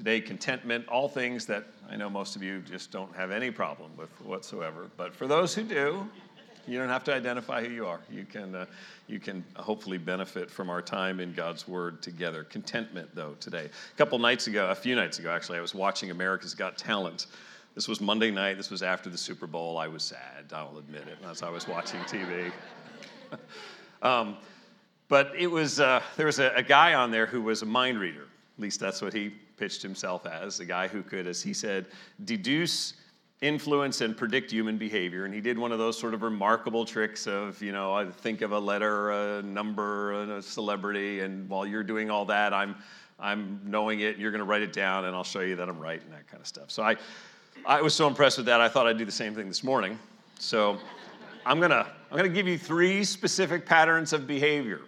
Today, contentment, all things that I know most of you just don't have any problem with whatsoever. But for those who do, you don't have to identify who you are. You can, uh, you can hopefully benefit from our time in God's Word together. Contentment, though, today. A couple nights ago, a few nights ago, actually, I was watching America's Got Talent. This was Monday night. This was after the Super Bowl. I was sad, I'll admit it, as I was watching TV. um, but it was, uh, there was a, a guy on there who was a mind reader. At least that's what he pitched himself as a guy who could, as he said, deduce influence and predict human behavior. And he did one of those sort of remarkable tricks of, you know, I think of a letter, a number, a celebrity, and while you're doing all that, I'm, I'm knowing it. You're going to write it down, and I'll show you that I'm right, and that kind of stuff. So I, I was so impressed with that. I thought I'd do the same thing this morning. So I'm gonna, I'm gonna give you three specific patterns of behavior.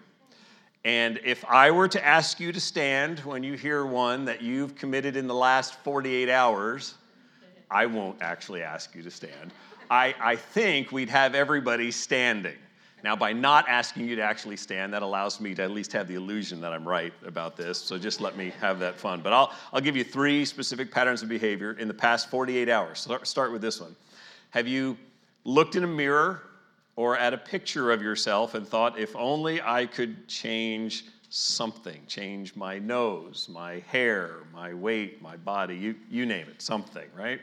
And if I were to ask you to stand when you hear one that you've committed in the last 48 hours, I won't actually ask you to stand. I, I think we'd have everybody standing. Now, by not asking you to actually stand, that allows me to at least have the illusion that I'm right about this. So just let me have that fun. But I'll, I'll give you three specific patterns of behavior in the past 48 hours. Start, start with this one. Have you looked in a mirror or at a picture of yourself and thought, if only I could change something, change my nose, my hair, my weight, my body, you, you name it, something, right?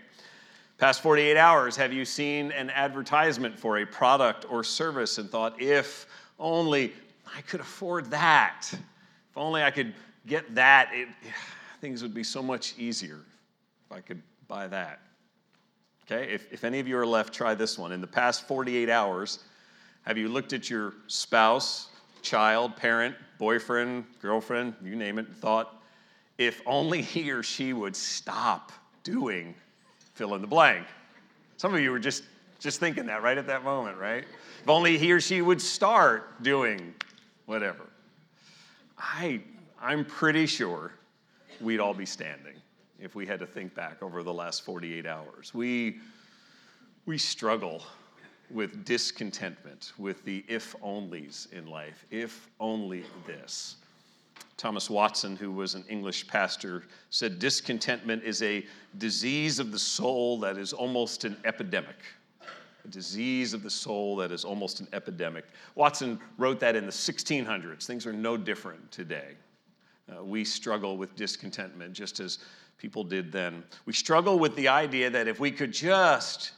Past 48 hours, have you seen an advertisement for a product or service and thought, if only I could afford that, if only I could get that, it, things would be so much easier if I could buy that. Okay, if, if any of you are left, try this one. In the past 48 hours, have you looked at your spouse, child, parent, boyfriend, girlfriend, you name it, and thought, if only he or she would stop doing fill in the blank. Some of you were just, just thinking that right at that moment, right? If only he or she would start doing whatever. I, I'm pretty sure we'd all be standing if we had to think back over the last 48 hours. We, we struggle with discontentment, with the if onlys in life. If only this. Thomas Watson, who was an English pastor, said discontentment is a disease of the soul that is almost an epidemic. A disease of the soul that is almost an epidemic. Watson wrote that in the 1600s. Things are no different today. Uh, we struggle with discontentment just as people did then. We struggle with the idea that if we could just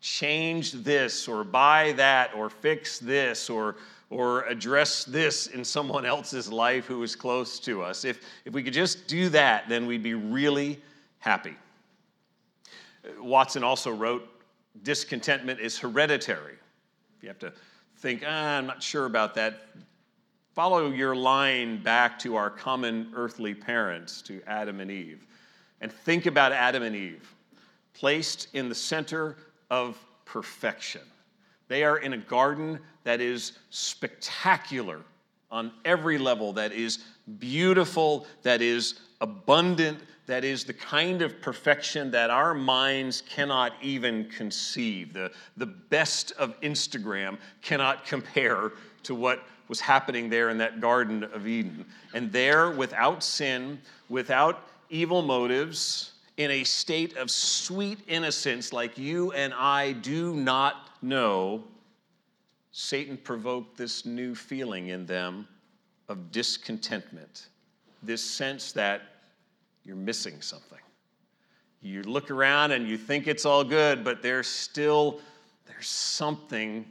change this or buy that or fix this or or address this in someone else's life who is close to us. If, if we could just do that, then we'd be really happy. Watson also wrote discontentment is hereditary. If you have to think, ah, I'm not sure about that, follow your line back to our common earthly parents, to Adam and Eve, and think about Adam and Eve, placed in the center of perfection. They are in a garden that is spectacular on every level, that is beautiful, that is abundant, that is the kind of perfection that our minds cannot even conceive. The, the best of Instagram cannot compare to what was happening there in that Garden of Eden. And there, without sin, without evil motives, in a state of sweet innocence like you and I do not know, Satan provoked this new feeling in them of discontentment, this sense that you're missing something. You look around and you think it's all good, but there's still there's something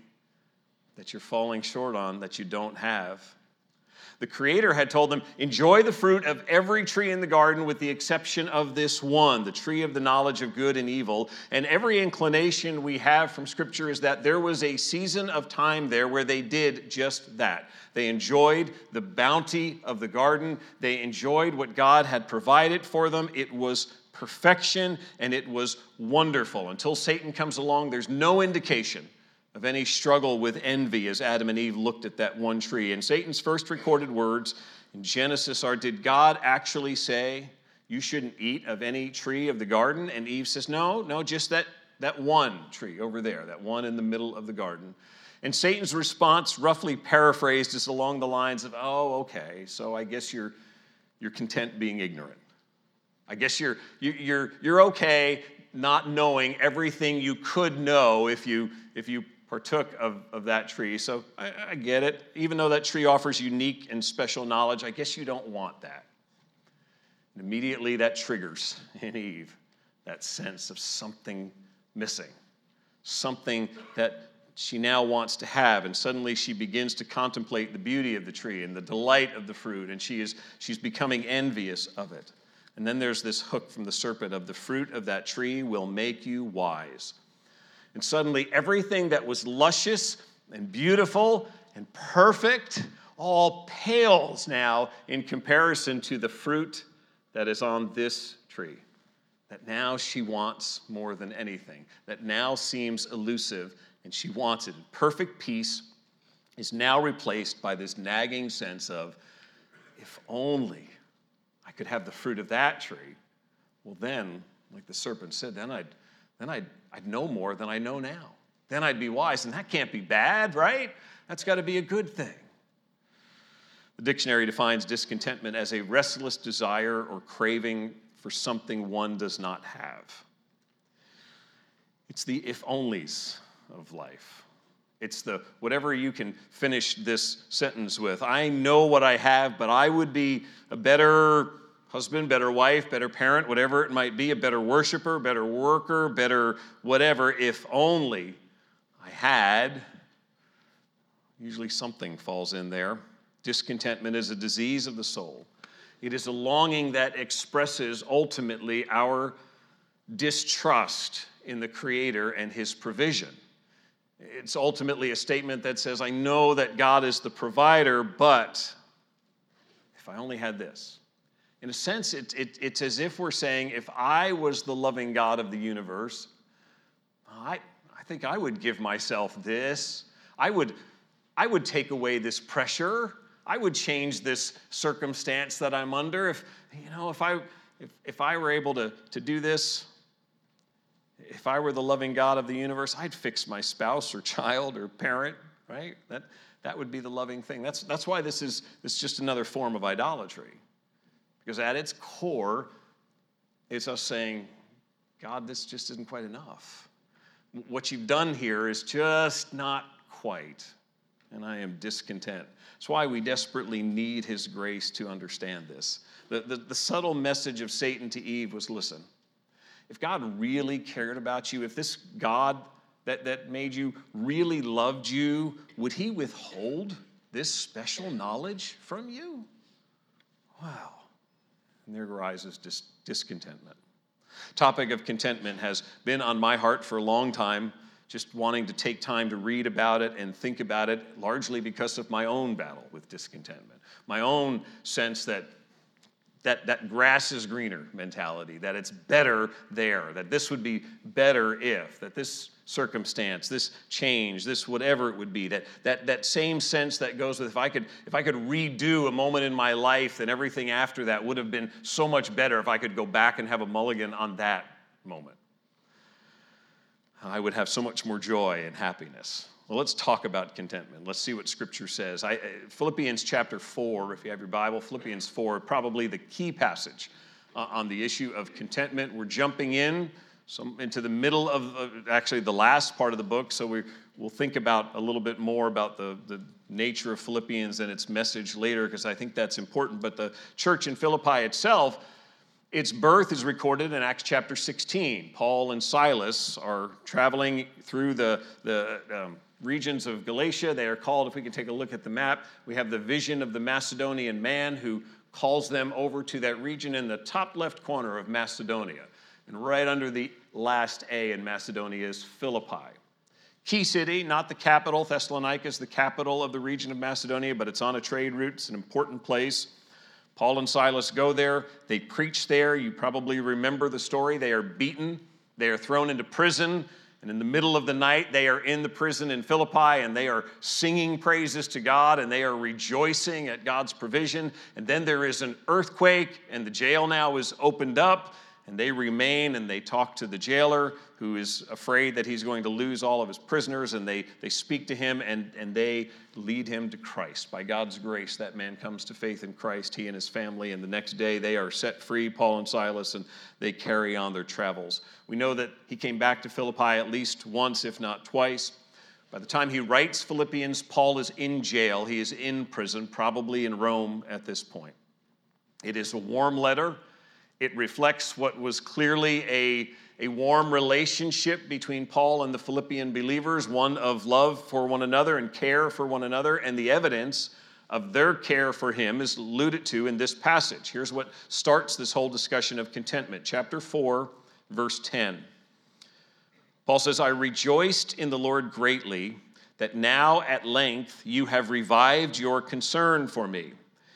that you're falling short on that you don't have. The Creator had told them, Enjoy the fruit of every tree in the garden with the exception of this one, the tree of the knowledge of good and evil. And every inclination we have from Scripture is that there was a season of time there where they did just that. They enjoyed the bounty of the garden, they enjoyed what God had provided for them. It was perfection and it was wonderful. Until Satan comes along, there's no indication of any struggle with envy as Adam and Eve looked at that one tree. And Satan's first recorded words in Genesis are Did God actually say, You shouldn't eat of any tree of the garden? And Eve says, No, no, just that, that one tree over there, that one in the middle of the garden. And Satan's response, roughly paraphrased, is along the lines of, Oh, okay, so I guess you're, you're content being ignorant. I guess you're, you're, you're okay not knowing everything you could know if you, if you partook of, of that tree. So I, I get it. Even though that tree offers unique and special knowledge, I guess you don't want that. And immediately that triggers in Eve that sense of something missing, something that she now wants to have and suddenly she begins to contemplate the beauty of the tree and the delight of the fruit and she is she's becoming envious of it and then there's this hook from the serpent of the fruit of that tree will make you wise and suddenly everything that was luscious and beautiful and perfect all pales now in comparison to the fruit that is on this tree. That now she wants more than anything. That now seems elusive and she wants it. Perfect peace is now replaced by this nagging sense of, if only I could have the fruit of that tree, well, then, like the serpent said, then I'd, then I'd, I'd know more than I know now. Then I'd be wise, and that can't be bad, right? That's got to be a good thing. The dictionary defines discontentment as a restless desire or craving for something one does not have. It's the if onlys of life. It's the whatever you can finish this sentence with. I know what I have, but I would be a better husband, better wife, better parent, whatever it might be, a better worshiper, better worker, better whatever, if only I had. Usually something falls in there. Discontentment is a disease of the soul. It is a longing that expresses ultimately our distrust in the Creator and His provision. It's ultimately a statement that says, I know that God is the provider, but if I only had this. In a sense, it, it, it's as if we're saying, if I was the loving God of the universe, I, I think I would give myself this. I would, I would take away this pressure. I would change this circumstance that I'm under. If, you know, if I, if, if I were able to, to do this, if I were the loving God of the universe, I'd fix my spouse or child or parent, right? That, that would be the loving thing. That's, that's why this is, this is just another form of idolatry. Because at its core, it's us saying, God, this just isn't quite enough. What you've done here is just not quite, and I am discontent. That's why we desperately need His grace to understand this. The, the, the subtle message of Satan to Eve was listen, if God really cared about you, if this God that, that made you really loved you, would he withhold this special knowledge from you? Wow. And there arises dis- discontentment. Topic of contentment has been on my heart for a long time, just wanting to take time to read about it and think about it, largely because of my own battle with discontentment, my own sense that that, that grass is greener mentality, that it's better there, that this would be better if, that this circumstance, this change, this whatever it would be, that, that, that same sense that goes with if I could if I could redo a moment in my life, then everything after that would have been so much better if I could go back and have a mulligan on that moment. I would have so much more joy and happiness. Well, let's talk about contentment. Let's see what Scripture says. I, uh, Philippians chapter 4, if you have your Bible, Philippians 4, probably the key passage uh, on the issue of contentment. We're jumping in some, into the middle of uh, actually the last part of the book, so we, we'll think about a little bit more about the, the nature of Philippians and its message later, because I think that's important. But the church in Philippi itself, its birth is recorded in Acts chapter 16. Paul and Silas are traveling through the, the um, regions of Galatia. They are called, if we can take a look at the map, we have the vision of the Macedonian man who calls them over to that region in the top left corner of Macedonia. And right under the last A in Macedonia is Philippi. Key city, not the capital. Thessalonica is the capital of the region of Macedonia, but it's on a trade route. It's an important place. Paul and Silas go there. They preach there. You probably remember the story. They are beaten, they are thrown into prison. And in the middle of the night, they are in the prison in Philippi and they are singing praises to God and they are rejoicing at God's provision. And then there is an earthquake and the jail now is opened up and they remain and they talk to the jailer who is afraid that he's going to lose all of his prisoners and they, they speak to him and, and they lead him to christ. By god's grace that man comes to faith in christ he and his family and the next day they are set free paul and silas and they carry on their travels. We know that he came back to philippi at least once if not twice. By the time he writes philippians paul is in jail. He is in prison probably in rome at this point. It is a warm letter it reflects what was clearly a, a warm relationship between Paul and the Philippian believers, one of love for one another and care for one another, and the evidence of their care for him is alluded to in this passage. Here's what starts this whole discussion of contentment. Chapter 4, verse 10. Paul says, I rejoiced in the Lord greatly that now at length you have revived your concern for me.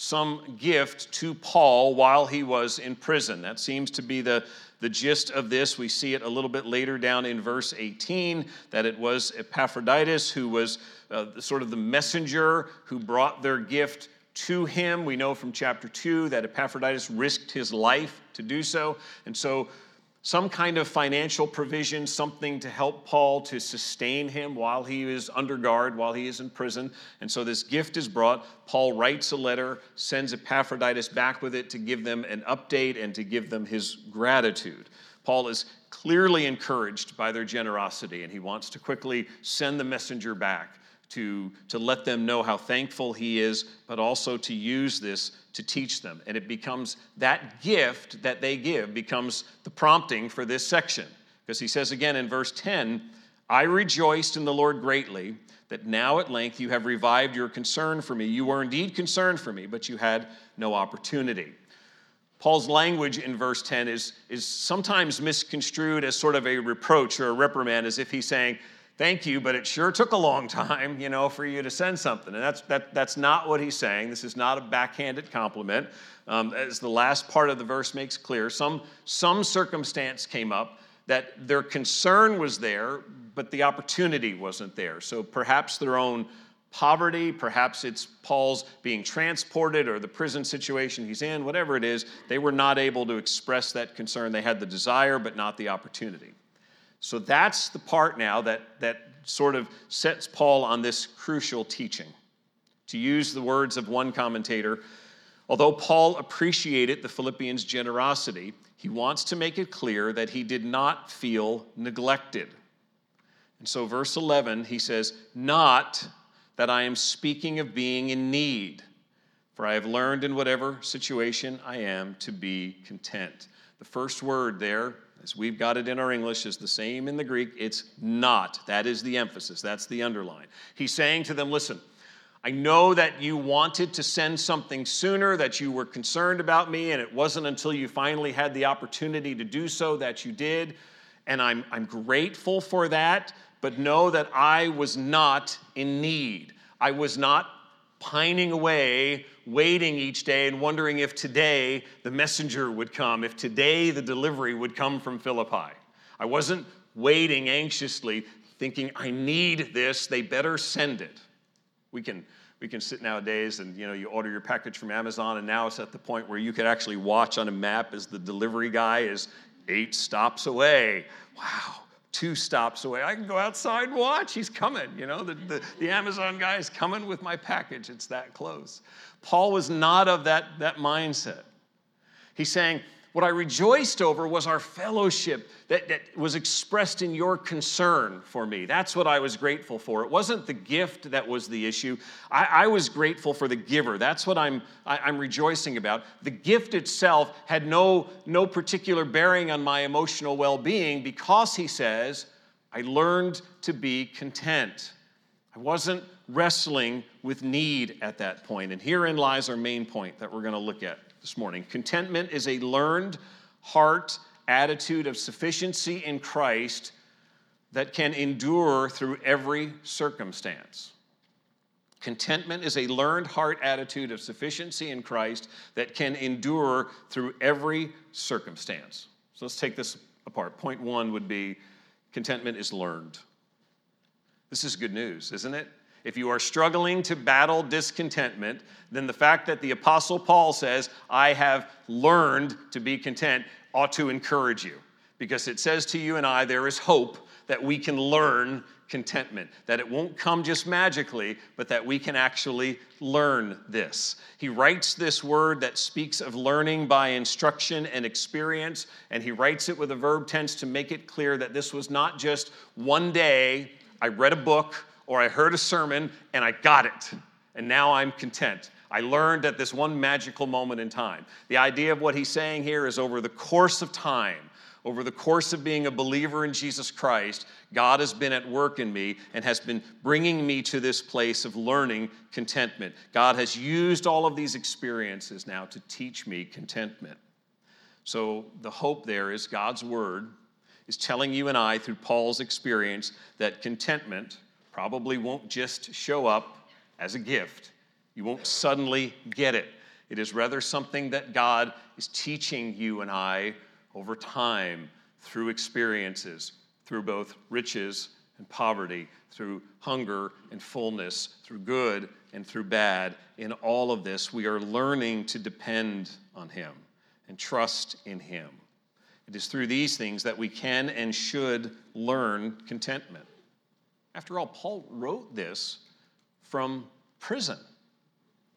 some gift to Paul while he was in prison. That seems to be the, the gist of this. We see it a little bit later down in verse 18 that it was Epaphroditus who was uh, sort of the messenger who brought their gift to him. We know from chapter 2 that Epaphroditus risked his life to do so. And so some kind of financial provision, something to help Paul to sustain him while he is under guard, while he is in prison. And so this gift is brought. Paul writes a letter, sends Epaphroditus back with it to give them an update and to give them his gratitude. Paul is clearly encouraged by their generosity, and he wants to quickly send the messenger back to, to let them know how thankful he is, but also to use this to teach them. And it becomes that gift that they give becomes the prompting for this section. Because he says again in verse 10, I rejoiced in the Lord greatly that now at length you have revived your concern for me. You were indeed concerned for me, but you had no opportunity. Paul's language in verse 10 is, is sometimes misconstrued as sort of a reproach or a reprimand, as if he's saying, thank you, but it sure took a long time, you know, for you to send something. And that's, that, that's not what he's saying. This is not a backhanded compliment. Um, as the last part of the verse makes clear, some, some circumstance came up that their concern was there, but the opportunity wasn't there. So perhaps their own poverty, perhaps it's Paul's being transported or the prison situation he's in, whatever it is, they were not able to express that concern. They had the desire, but not the opportunity. So that's the part now that, that sort of sets Paul on this crucial teaching. To use the words of one commentator, although Paul appreciated the Philippians' generosity, he wants to make it clear that he did not feel neglected. And so, verse 11, he says, Not that I am speaking of being in need, for I have learned in whatever situation I am to be content. The first word there as we've got it in our English, is the same in the Greek. It's not. That is the emphasis. That's the underline. He's saying to them, listen, I know that you wanted to send something sooner, that you were concerned about me, and it wasn't until you finally had the opportunity to do so that you did. And I'm, I'm grateful for that, but know that I was not in need. I was not pining away, waiting each day and wondering if today the messenger would come, if today the delivery would come from Philippi. I wasn't waiting anxiously, thinking, I need this, they better send it. We can, we can sit nowadays and you know you order your package from Amazon, and now it's at the point where you could actually watch on a map as the delivery guy is eight stops away. Wow, two stops away. I can go outside and watch. He's coming. You know, the, the, the, Amazon guy is coming with my package. It's that close. Paul was not of that, that mindset. He's saying, what I rejoiced over was our fellowship that, that was expressed in your concern for me. That's what I was grateful for. It wasn't the gift that was the issue. I, I was grateful for the giver. That's what I'm, I, am i am rejoicing about. The gift itself had no, no particular bearing on my emotional well being because he says, I learned to be content. I wasn't wrestling with need at that point. And herein lies our main point that we're going to look at this morning. Contentment is a learned heart attitude of sufficiency in Christ that can endure through every circumstance. Contentment is a learned heart attitude of sufficiency in Christ that can endure through every circumstance. So let's take this apart. Point one would be contentment is learned. This is good news, isn't it? If you are struggling to battle discontentment, then the fact that the Apostle Paul says, I have learned to be content, ought to encourage you. Because it says to you and I, there is hope that we can learn contentment, that it won't come just magically, but that we can actually learn this. He writes this word that speaks of learning by instruction and experience, and he writes it with a verb tense to make it clear that this was not just one day, I read a book or I heard a sermon and I got it, and now I'm content. I learned at this one magical moment in time. The idea of what he's saying here is over the course of time, over the course of being a believer in Jesus Christ, God has been at work in me and has been bringing me to this place of learning contentment. God has used all of these experiences now to teach me contentment. So the hope there is God's word is telling you and I through Paul's experience that contentment probably won't just show up as a gift. You won't suddenly get it. It is rather something that God is teaching you and I over time through experiences, through both riches and poverty, through hunger and fullness, through good and through bad. In all of this, we are learning to depend on Him and trust in Him. It is through these things that we can and should learn contentment. After all, Paul wrote this from prison.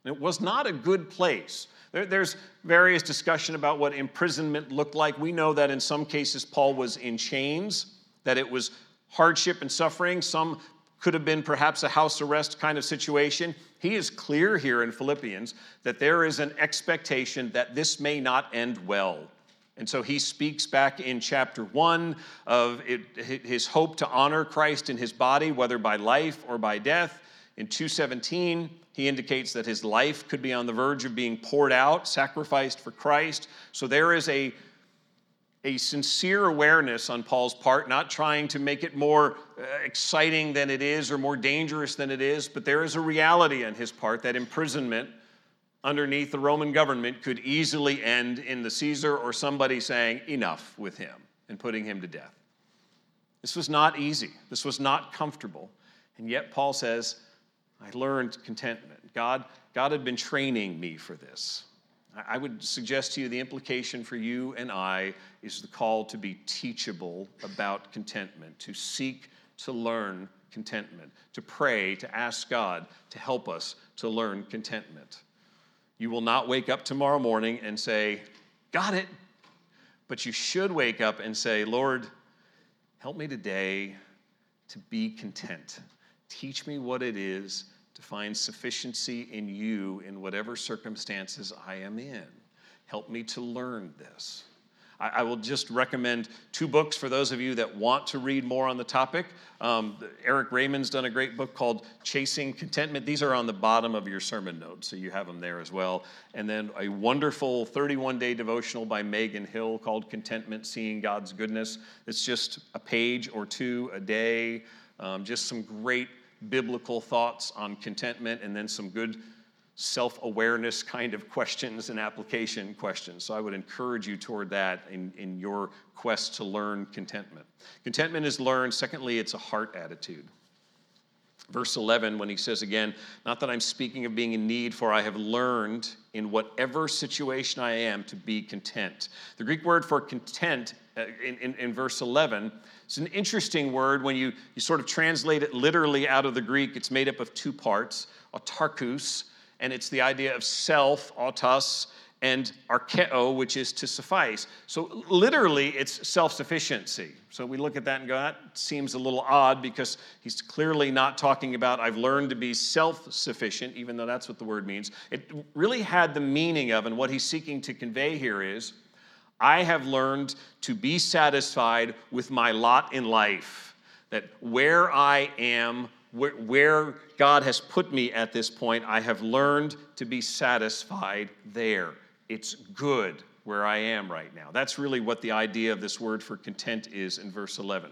It was not a good place. There, there's various discussion about what imprisonment looked like. We know that in some cases Paul was in chains, that it was hardship and suffering. Some could have been perhaps a house arrest kind of situation. He is clear here in Philippians that there is an expectation that this may not end well. And so he speaks back in chapter one of it, his hope to honor Christ in his body, whether by life or by death. In 217, he indicates that his life could be on the verge of being poured out, sacrificed for Christ. So there is a, a sincere awareness on Paul's part, not trying to make it more uh, exciting than it is or more dangerous than it is, but there is a reality on his part that imprisonment underneath the Roman government could easily end in the Caesar or somebody saying, enough with him and putting him to death. This was not easy. This was not comfortable. And yet, Paul says, I learned contentment. God, God had been training me for this. I would suggest to you the implication for you and I is the call to be teachable about contentment, to seek to learn contentment, to pray, to ask God to help us to learn contentment. You will not wake up tomorrow morning and say, Got it. But you should wake up and say, Lord, help me today to be content. Teach me what it is to find sufficiency in you in whatever circumstances I am in. Help me to learn this. I, I will just recommend two books for those of you that want to read more on the topic. Um, Erik Raymond's done a great book called Chasing Contentment. These are on the bottom of your sermon notes, so you have them there as well. And then a wonderful 31 day devotional by Megan Hill called Contentment Seeing God's Goodness. It's just a page or two a day, um, just some great biblical thoughts on contentment, and then some good self awareness kind of questions and application questions. So I would encourage you toward that in, in your quest to learn contentment. Contentment is learned. Secondly, it's a heart attitude. Verse 11, when he says again, Not that I'm speaking of being in need, for I have learned in whatever situation I am to be content. The Greek word for content uh, in, in, in verse 11 it's an interesting word when you, you sort of translate it literally out of the Greek. It's made up of two parts, autarkus, and it's the idea of self, autos, and archeo, which is to suffice. So literally, it's self-sufficiency. So we look at that and go, that seems a little odd because he's clearly not talking about I've learned to be self-sufficient, even though that's what the word means. It really had the meaning of, and what he's seeking to convey here is I have learned to be satisfied with my lot in life, that where I am, where, where, God has put me at this point, I have learned to be satisfied there. It's good where I am right now. That's really what the idea of this word for content is in verse 11.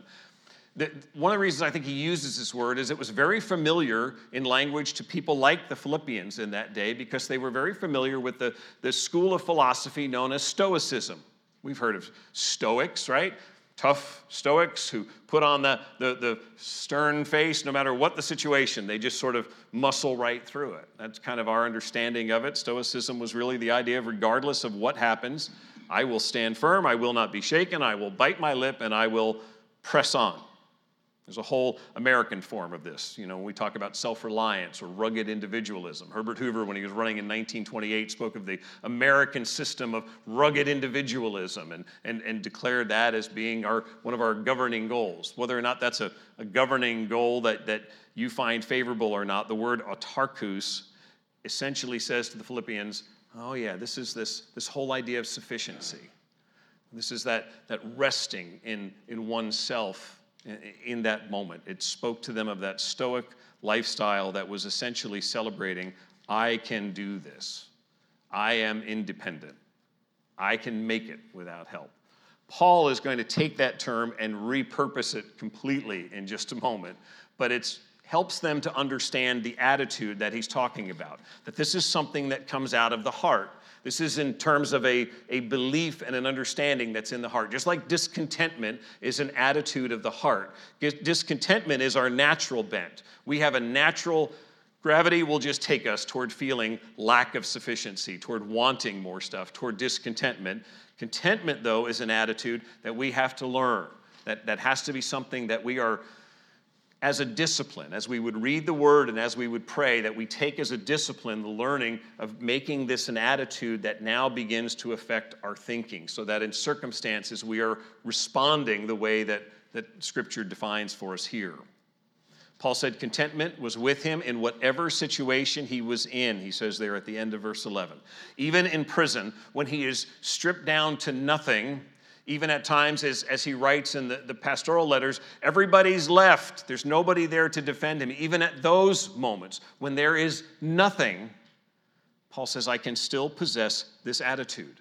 The, one of the reasons I think he uses this word is it was very familiar in language to people like the Philippians in that day because they were very familiar with the, the school of philosophy known as Stoicism. We've heard of Stoics, right? Tough Stoics who put on the, the, the, stern face no matter what the situation. They just sort of muscle right through it. That's kind of our understanding of it. Stoicism was really the idea of regardless of what happens, I will stand firm, I will not be shaken, I will bite my lip, and I will press on. There's a whole American form of this. You know, when we talk about self reliance or rugged individualism. Herbert Hoover, when he was running in 1928, spoke of the American system of rugged individualism and, and, and declared that as being our, one of our governing goals. Whether or not that's a, a governing goal that, that you find favorable or not, the word autarkus essentially says to the Philippians, oh, yeah, this is this, this whole idea of sufficiency. This is that, that resting in, in oneself in that moment. It spoke to them of that stoic lifestyle that was essentially celebrating I can do this, I am independent, I can make it without help. Paul is going to take that term and repurpose it completely in just a moment, but it helps them to understand the attitude that he's talking about. That this is something that comes out of the heart. This is in terms of a, a belief and an understanding that's in the heart. Just like discontentment is an attitude of the heart, discontentment is our natural bent. We have a natural Gravity will just take us toward feeling lack of sufficiency, toward wanting more stuff, toward discontentment. Contentment, though, is an attitude that we have to learn. That, that has to be something that we are as a discipline, as we would read the word and as we would pray, that we take as a discipline the learning of making this an attitude that now begins to affect our thinking, so that in circumstances we are responding the way that, that Scripture defines for us here. Paul said contentment was with him in whatever situation he was in, he says there at the end of verse 11. Even in prison, when he is stripped down to nothing, even at times, as, as he writes in the, the pastoral letters, everybody's left. There's nobody there to defend him. Even at those moments, when there is nothing, Paul says, I can still possess this attitude.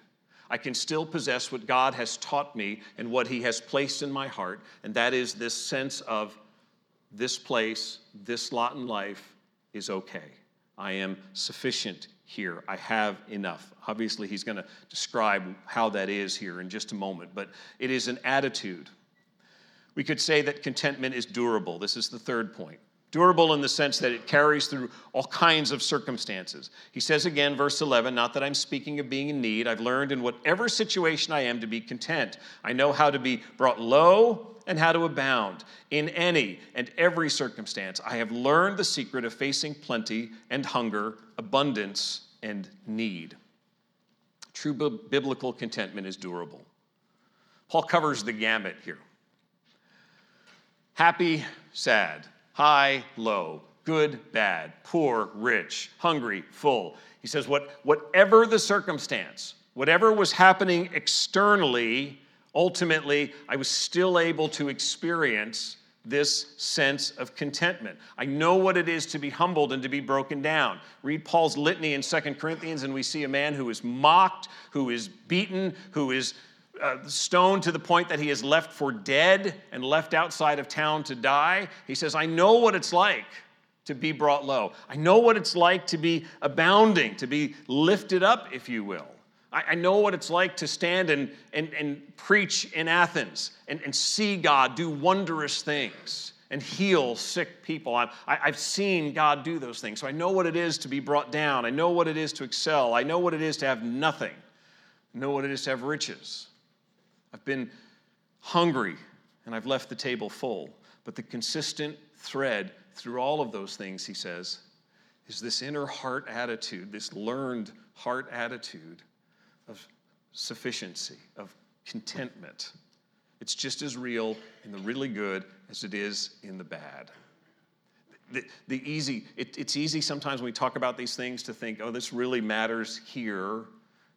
I can still possess what God has taught me and what He has placed in my heart, and that is this sense of this place, this lot in life is okay. I am sufficient here. I have enough. Obviously, he's going to describe how that is here in just a moment, but it is an attitude. We could say that contentment is durable. This is the third point. Durable in the sense that it carries through all kinds of circumstances. He says again, verse 11, not that I'm speaking of being in need. I've learned in whatever situation I am to be content. I know how to be brought low and how to abound in any and every circumstance. I have learned the secret of facing plenty and hunger, abundance and need. True biblical contentment is durable. Paul covers the gamut here happy, sad, high, low, good, bad, poor, rich, hungry, full. He says, what, whatever the circumstance, whatever was happening externally, ultimately, I was still able to experience this sense of contentment. I know what it is to be humbled and to be broken down. Read Paul's litany in Second Corinthians, and we see a man who is mocked, who is beaten, who is uh, stoned to the point that he is left for dead and left outside of town to die. He says, I know what it's like to be brought low. I know what it's like to be abounding, to be lifted up, if you will. I, I know what it's like to stand and, and, and preach in Athens and, and see God do wondrous things and heal sick people. I, have seen God do those things. So I know what it is to be brought down. I know what it is to excel. I know what it is to have nothing. I know what it is to have riches. I've been hungry and I've left the table full. But the consistent thread through all of those things, he says, is this inner heart attitude, this learned heart attitude of sufficiency, of contentment. It's just as real in the really good as it is in the bad. The, the easy, it, it's easy sometimes when we talk about these things to think, oh, this really matters here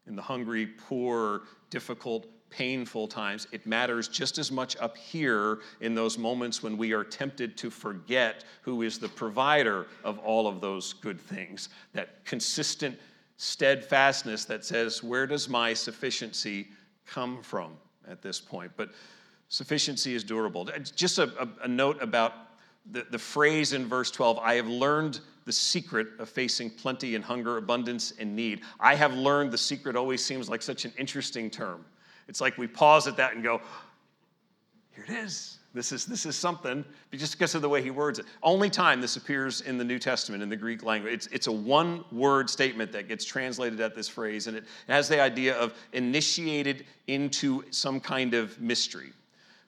in the hungry, poor, difficult, painful times. It matters just as much up here in those moments when we are tempted to forget who is the provider of all of those good things. That consistent steadfastness that says, Where does my sufficiency come from at this point? But sufficiency is durable. Just a, a, a note about the, the phrase in verse 12 I have learned the secret of facing plenty and hunger, abundance and need. I have learned the secret always seems like such an interesting term. It's like we pause at that and go, here it is. This is, this is something, But just because of the way he words it. Only time this appears in the New Testament in the Greek language. It's, it's a one word statement that gets translated at this phrase, and it has the idea of initiated into some kind of mystery.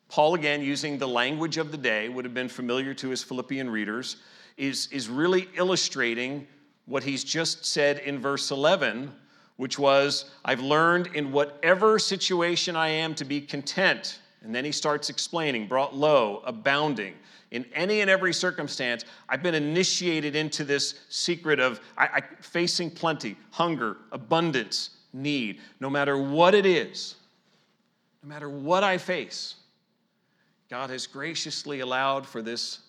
Paul, again, using the language of the day, would have been familiar to his Philippian readers, is, is really illustrating what he's just said in verse 11, which was, I've learned in whatever situation I am to be content and then he starts explaining, brought low, abounding. In any and every circumstance, I've been initiated into this secret of I, I, facing plenty, hunger, abundance, need. No matter what it is, no matter what I face, God has graciously allowed for this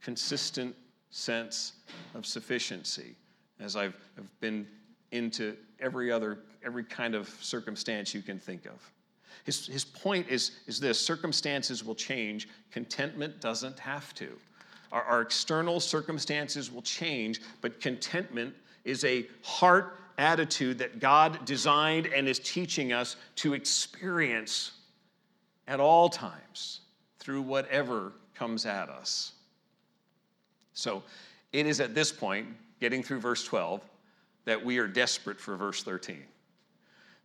consistent sense of sufficiency as I've, I've been into every other, every kind of circumstance you can think of. His, his point is, is this circumstances will change, contentment doesn't have to. Our, our external circumstances will change, but contentment is a heart attitude that God designed and is teaching us to experience at all times through whatever comes at us. So it is at this point, getting through verse 12, that we are desperate for verse 13.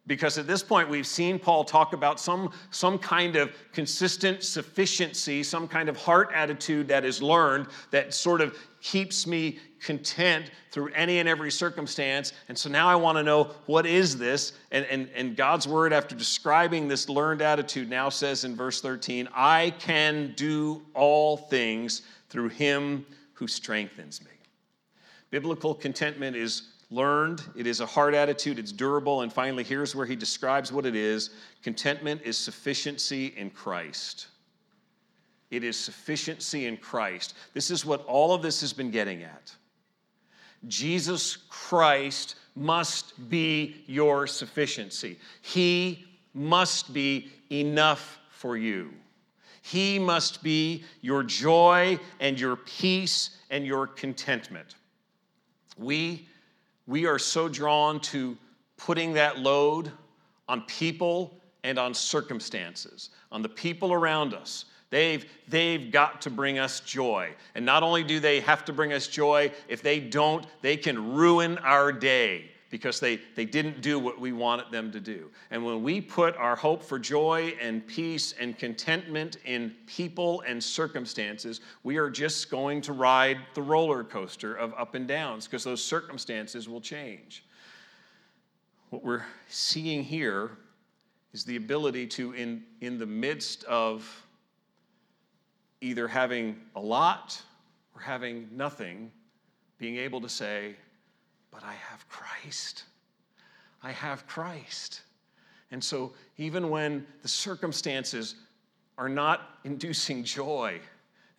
Because at this point, we've seen Paul talk about some, some kind of consistent sufficiency, some kind of heart attitude that is learned that sort of keeps me content through any and every circumstance. And so now I want to know what is this? And, and, and God's word, after describing this learned attitude, now says in verse 13, I can do all things through him who strengthens me. Biblical contentment is learned, it is a hard attitude, it's durable, and finally, here's where he describes what it is contentment is sufficiency in Christ. It is sufficiency in Christ. This is what all of this has been getting at. Jesus Christ must be your sufficiency. He must be enough for you. He must be your joy and your peace and your contentment. We we are so drawn to putting that load on people and on circumstances, on the people around us. They've, they've got to bring us joy. And not only do they have to bring us joy, if they don't, they can ruin our day because they, they didn't do what we wanted them to do. And when we put our hope for joy and peace and contentment in people and circumstances, we are just going to ride the roller coaster of up and downs because those circumstances will change. What we're seeing here is the ability to, in, in the midst of either having a lot or having nothing, being able to say, but I have Christ. I have Christ. And so, even when the circumstances are not inducing joy,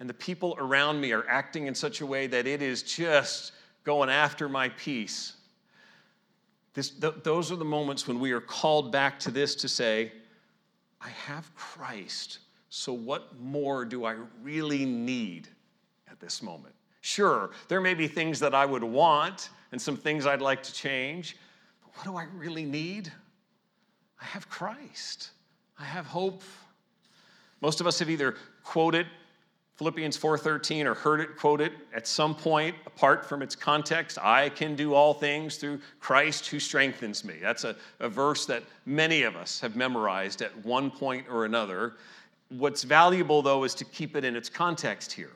and the people around me are acting in such a way that it is just going after my peace, this, th- those are the moments when we are called back to this to say, I have Christ, so what more do I really need at this moment? Sure, there may be things that I would want and some things I'd like to change. But what do I really need? I have Christ. I have hope. Most of us have either quoted Philippians 4:13 or heard it quoted at some point apart from its context. I can do all things through Christ who strengthens me. That's a, a verse that many of us have memorized at one point or another. What's valuable though is to keep it in its context here.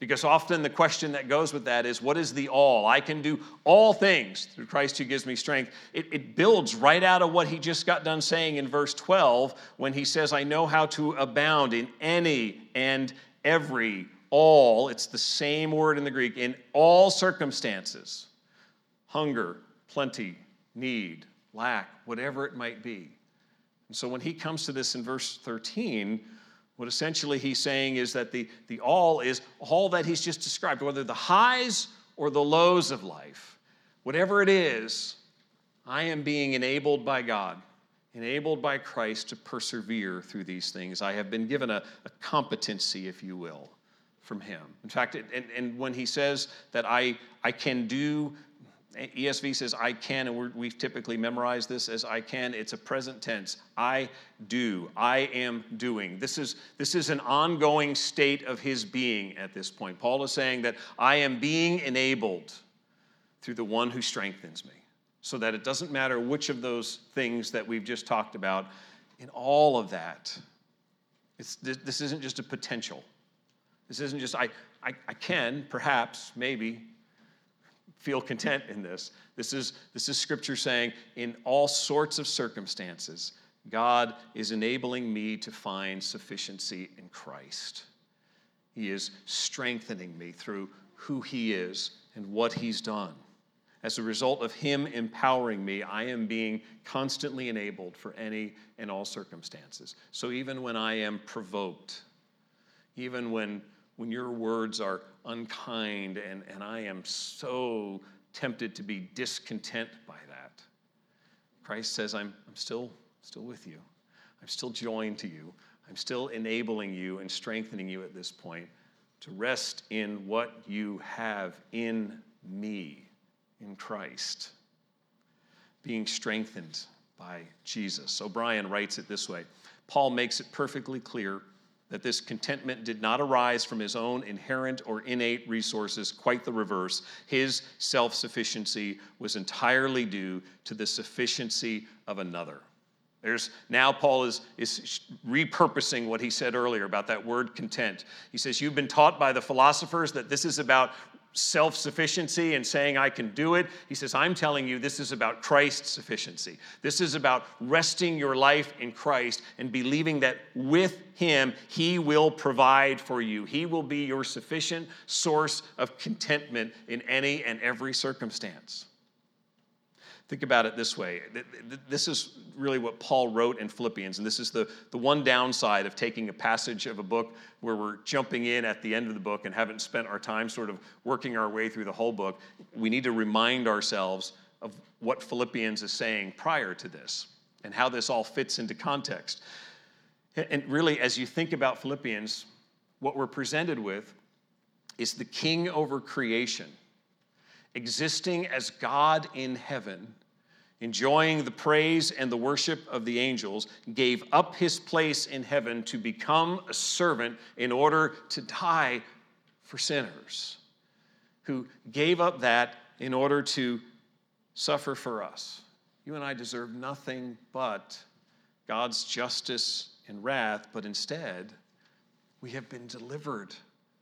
Because often the question that goes with that is, what is the all? I can do all things through Christ who gives me strength. It, it, builds right out of what he just got done saying in verse 12 when he says, I know how to abound in any and every, all. It's the same word in the Greek, in all circumstances hunger, plenty, need, lack, whatever it might be. And so when he comes to this in verse 13, what essentially he's saying is that the, the all is all that he's just described, whether the highs or the lows of life, whatever it is, I am being enabled by God, enabled by Christ to persevere through these things. I have been given a, a competency, if you will, from Him. In fact, and, and when He says that I, I can do ESV says I can, and we typically memorized this as I can. It's a present tense. I do. I am doing. This is, this is an ongoing state of his being at this point. Paul is saying that I am being enabled through the one who strengthens me. So that it doesn't matter which of those things that we've just talked about, in all of that, it's, this isn't just a potential. This isn't just, I, I, I can, perhaps, maybe, feel content in this. This is, this is scripture saying, in all sorts of circumstances, God is enabling me to find sufficiency in Christ. He is strengthening me through who He is and what He's done. As a result of Him empowering me, I am being constantly enabled for any and all circumstances. So even when I am provoked, even when when your words are unkind and, and I am so tempted to be discontent by that. Christ says, I'm, I'm still, still with you. I'm still joined to you. I'm still enabling you and strengthening you at this point to rest in what you have in me, in Christ, being strengthened by Jesus. O'Brien writes it this way Paul makes it perfectly clear that this contentment did not arise from his own inherent or innate resources, quite the reverse. His self sufficiency was entirely due to the sufficiency of another. There's now Paul is, is repurposing what he said earlier about that word content. He says, You've been taught by the philosophers that this is about self sufficiency and saying, I can do it. He says, I'm telling you, this is about Christ's sufficiency. This is about resting your life in Christ and believing that with Him, He will provide for you. He will be your sufficient source of contentment in any and every circumstance. Think about it this way. This is really what Paul wrote in Philippians, and this is the, the one downside of taking a passage of a book where we're jumping in at the end of the book and haven't spent our time sort of working our way through the whole book. We need to remind ourselves of what Philippians is saying prior to this and how this all fits into context. And really, as you think about Philippians, what we're presented with is the king over creation existing as God in heaven, enjoying the praise and the worship of the angels, gave up his place in heaven to become a servant in order to die for sinners, who gave up that in order to suffer for us. You and I deserve nothing but God's justice and wrath, but instead, we have been delivered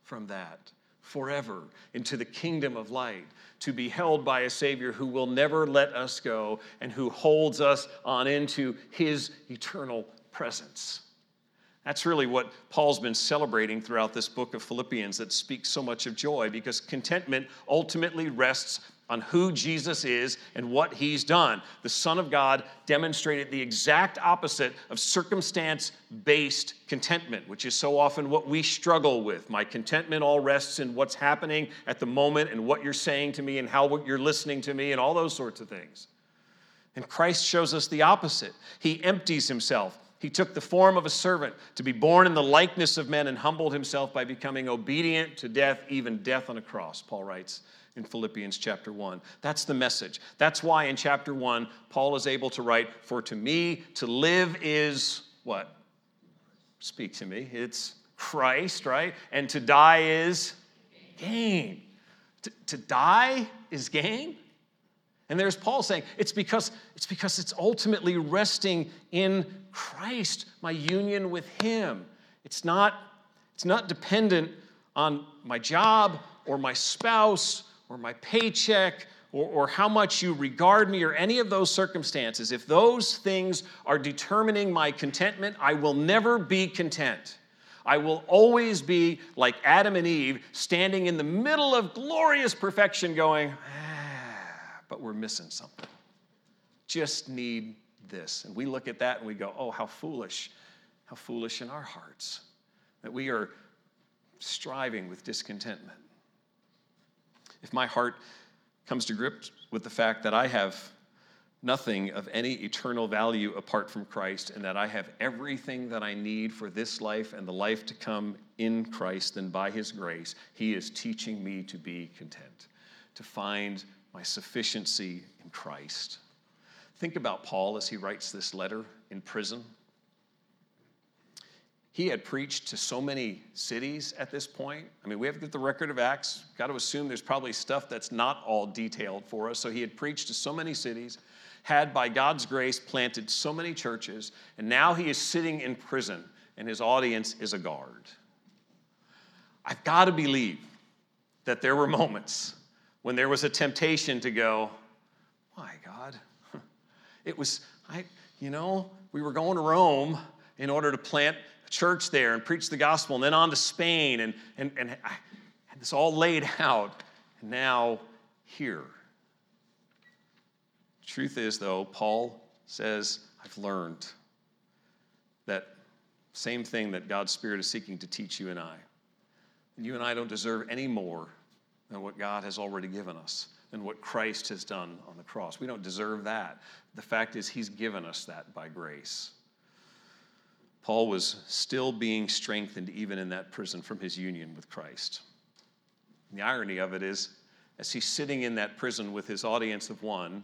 from that forever into the kingdom of light, to be held by a Savior who will never let us go and who holds us on into his eternal presence. That's really what Paul's been celebrating throughout this book of Philippians that speaks so much of joy because contentment ultimately rests on who Jesus is and what he's done. The Son of God demonstrated the exact opposite of circumstance based contentment, which is so often what we struggle with. My contentment all rests in what's happening at the moment and what you're saying to me and how you're listening to me and all those sorts of things. And Christ shows us the opposite. He empties himself. He took the form of a servant to be born in the likeness of men and humbled himself by becoming obedient to death, even death on a cross, Paul writes in Philippians chapter 1. That's the message. That's why in chapter 1, Paul is able to write, For to me to live is what? Speak to me. It's Christ, right? And to die is gain. To, to die is gain? And there's Paul saying, it's because, it's because it's ultimately resting in Christ, my union with Him. It's not, it's not dependent on my job or my spouse or my paycheck or, or how much you regard me or any of those circumstances, if those things are determining my contentment, I will never be content. I will always be like Adam and Eve, standing in the middle of glorious perfection, going, ah, but we're missing something. Just need this. And we look at that and we go, oh, how foolish, how foolish in our hearts that we are striving with discontentment if my heart comes to grips with the fact that I have nothing of any eternal value apart from Christ, and that I have everything that I need for this life and the life to come in Christ, and by His grace, He is teaching me to be content, to find my sufficiency in Christ. Think about Paul as he writes this letter in prison. He had preached to so many cities at this point. I mean, we have to get the record of Acts. Got to assume there's probably stuff that's not all detailed for us. So he had preached to so many cities, had by God's grace planted so many churches, and now he is sitting in prison and his audience is a guard. I've got to believe that there were moments when there was a temptation to go, My God, it was, I, you know, we were going to Rome in order to plant a church there and preach the gospel, and then on to Spain, and, and, and I had this all laid out. And now, here. Truth is, though, Paul says, I've learned that same thing that God's Spirit is seeking to teach you and I. You and I don't deserve any more than what God has already given us and what Christ has done on the cross. We don't deserve that. The fact is, He's given us that by grace. Paul was still being strengthened even in that prison from his union with Christ. And the irony of it is, as he's sitting in that prison with his audience of one,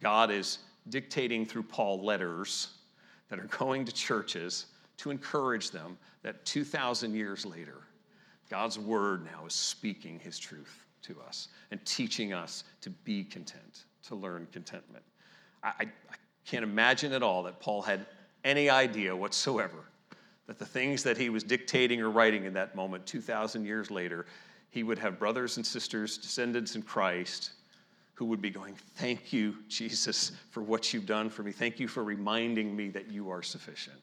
God is dictating through Paul letters that are going to churches to encourage them that 2,000 years later, God's word now is speaking his truth to us and teaching us to be content, to learn contentment. I, I, I can't imagine at all that Paul had any idea whatsoever that the things that he was dictating or writing in that moment, 2,000 years later, he would have brothers and sisters, descendants in Christ, who would be going, Thank you, Jesus, for what you've done for me. Thank you for reminding me that you are sufficient.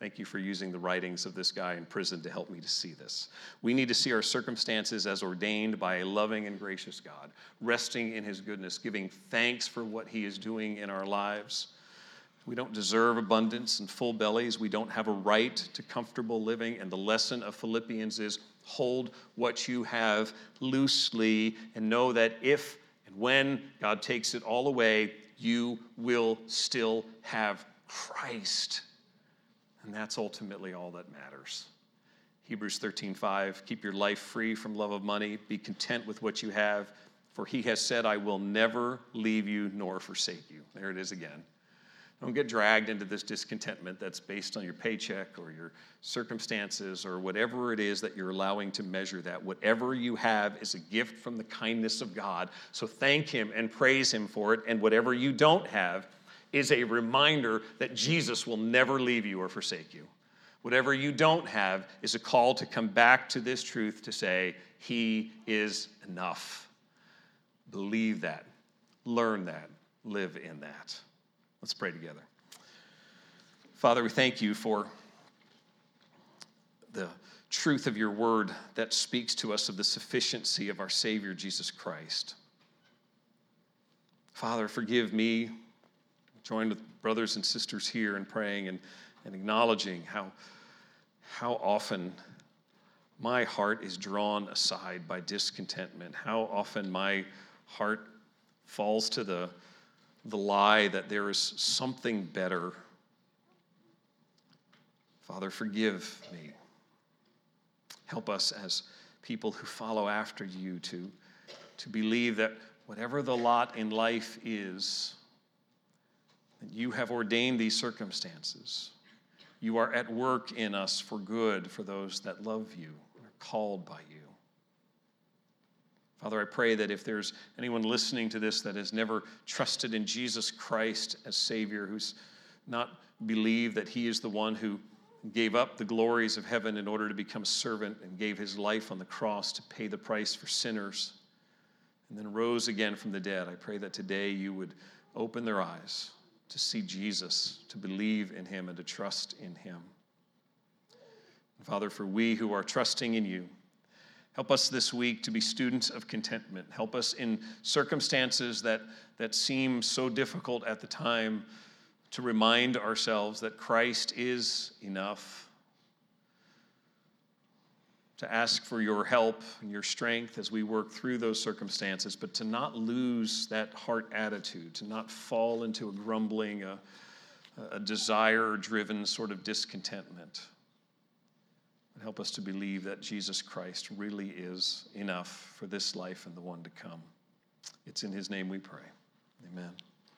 Thank you for using the writings of this guy in prison to help me to see this. We need to see our circumstances as ordained by a loving and gracious God, resting in his goodness, giving thanks for what he is doing in our lives we don't deserve abundance and full bellies. We don't have a right to comfortable living. And the lesson of Philippians is hold what you have loosely and know that if and when God takes it all away, you will still have Christ. And that's ultimately all that matters. Hebrews 13:5 Keep your life free from love of money, be content with what you have, for he has said I will never leave you nor forsake you. There it is again. Don't get dragged into this discontentment that's based on your paycheck or your circumstances or whatever it is that you're allowing to measure that. Whatever you have is a gift from the kindness of God. So thank Him and praise Him for it. And whatever you don't have is a reminder that Jesus will never leave you or forsake you. Whatever you don't have is a call to come back to this truth to say, He is enough. Believe that, learn that, live in that. Let's pray together. Father, we thank you for the truth of your word that speaks to us of the sufficiency of our Savior, Jesus Christ. Father, forgive me. Join with brothers and sisters here in praying and, and acknowledging how, how often my heart is drawn aside by discontentment, how often my heart falls to the the lie that there is something better. Father, forgive me. Help us as people who follow after you to, to believe that whatever the lot in life is, you have ordained these circumstances. You are at work in us for good for those that love you, and are called by you. Father, I pray that if there's anyone listening to this that has never trusted in Jesus Christ as Savior, who's not believed that He is the one who gave up the glories of heaven in order to become a servant and gave His life on the cross to pay the price for sinners, and then rose again from the dead, I pray that today you would open their eyes to see Jesus, to believe in Him, and to trust in Him. Father, for we who are trusting in you, Help us this week to be students of contentment. Help us in circumstances that, that seem so difficult at the time to remind ourselves that Christ is enough. To ask for your help and your strength as we work through those circumstances, but to not lose that heart attitude, to not fall into a grumbling, a, a desire driven sort of discontentment. But help us to believe that Jesus Christ really is enough for this life and the one to come. It's in his name we pray. Amen.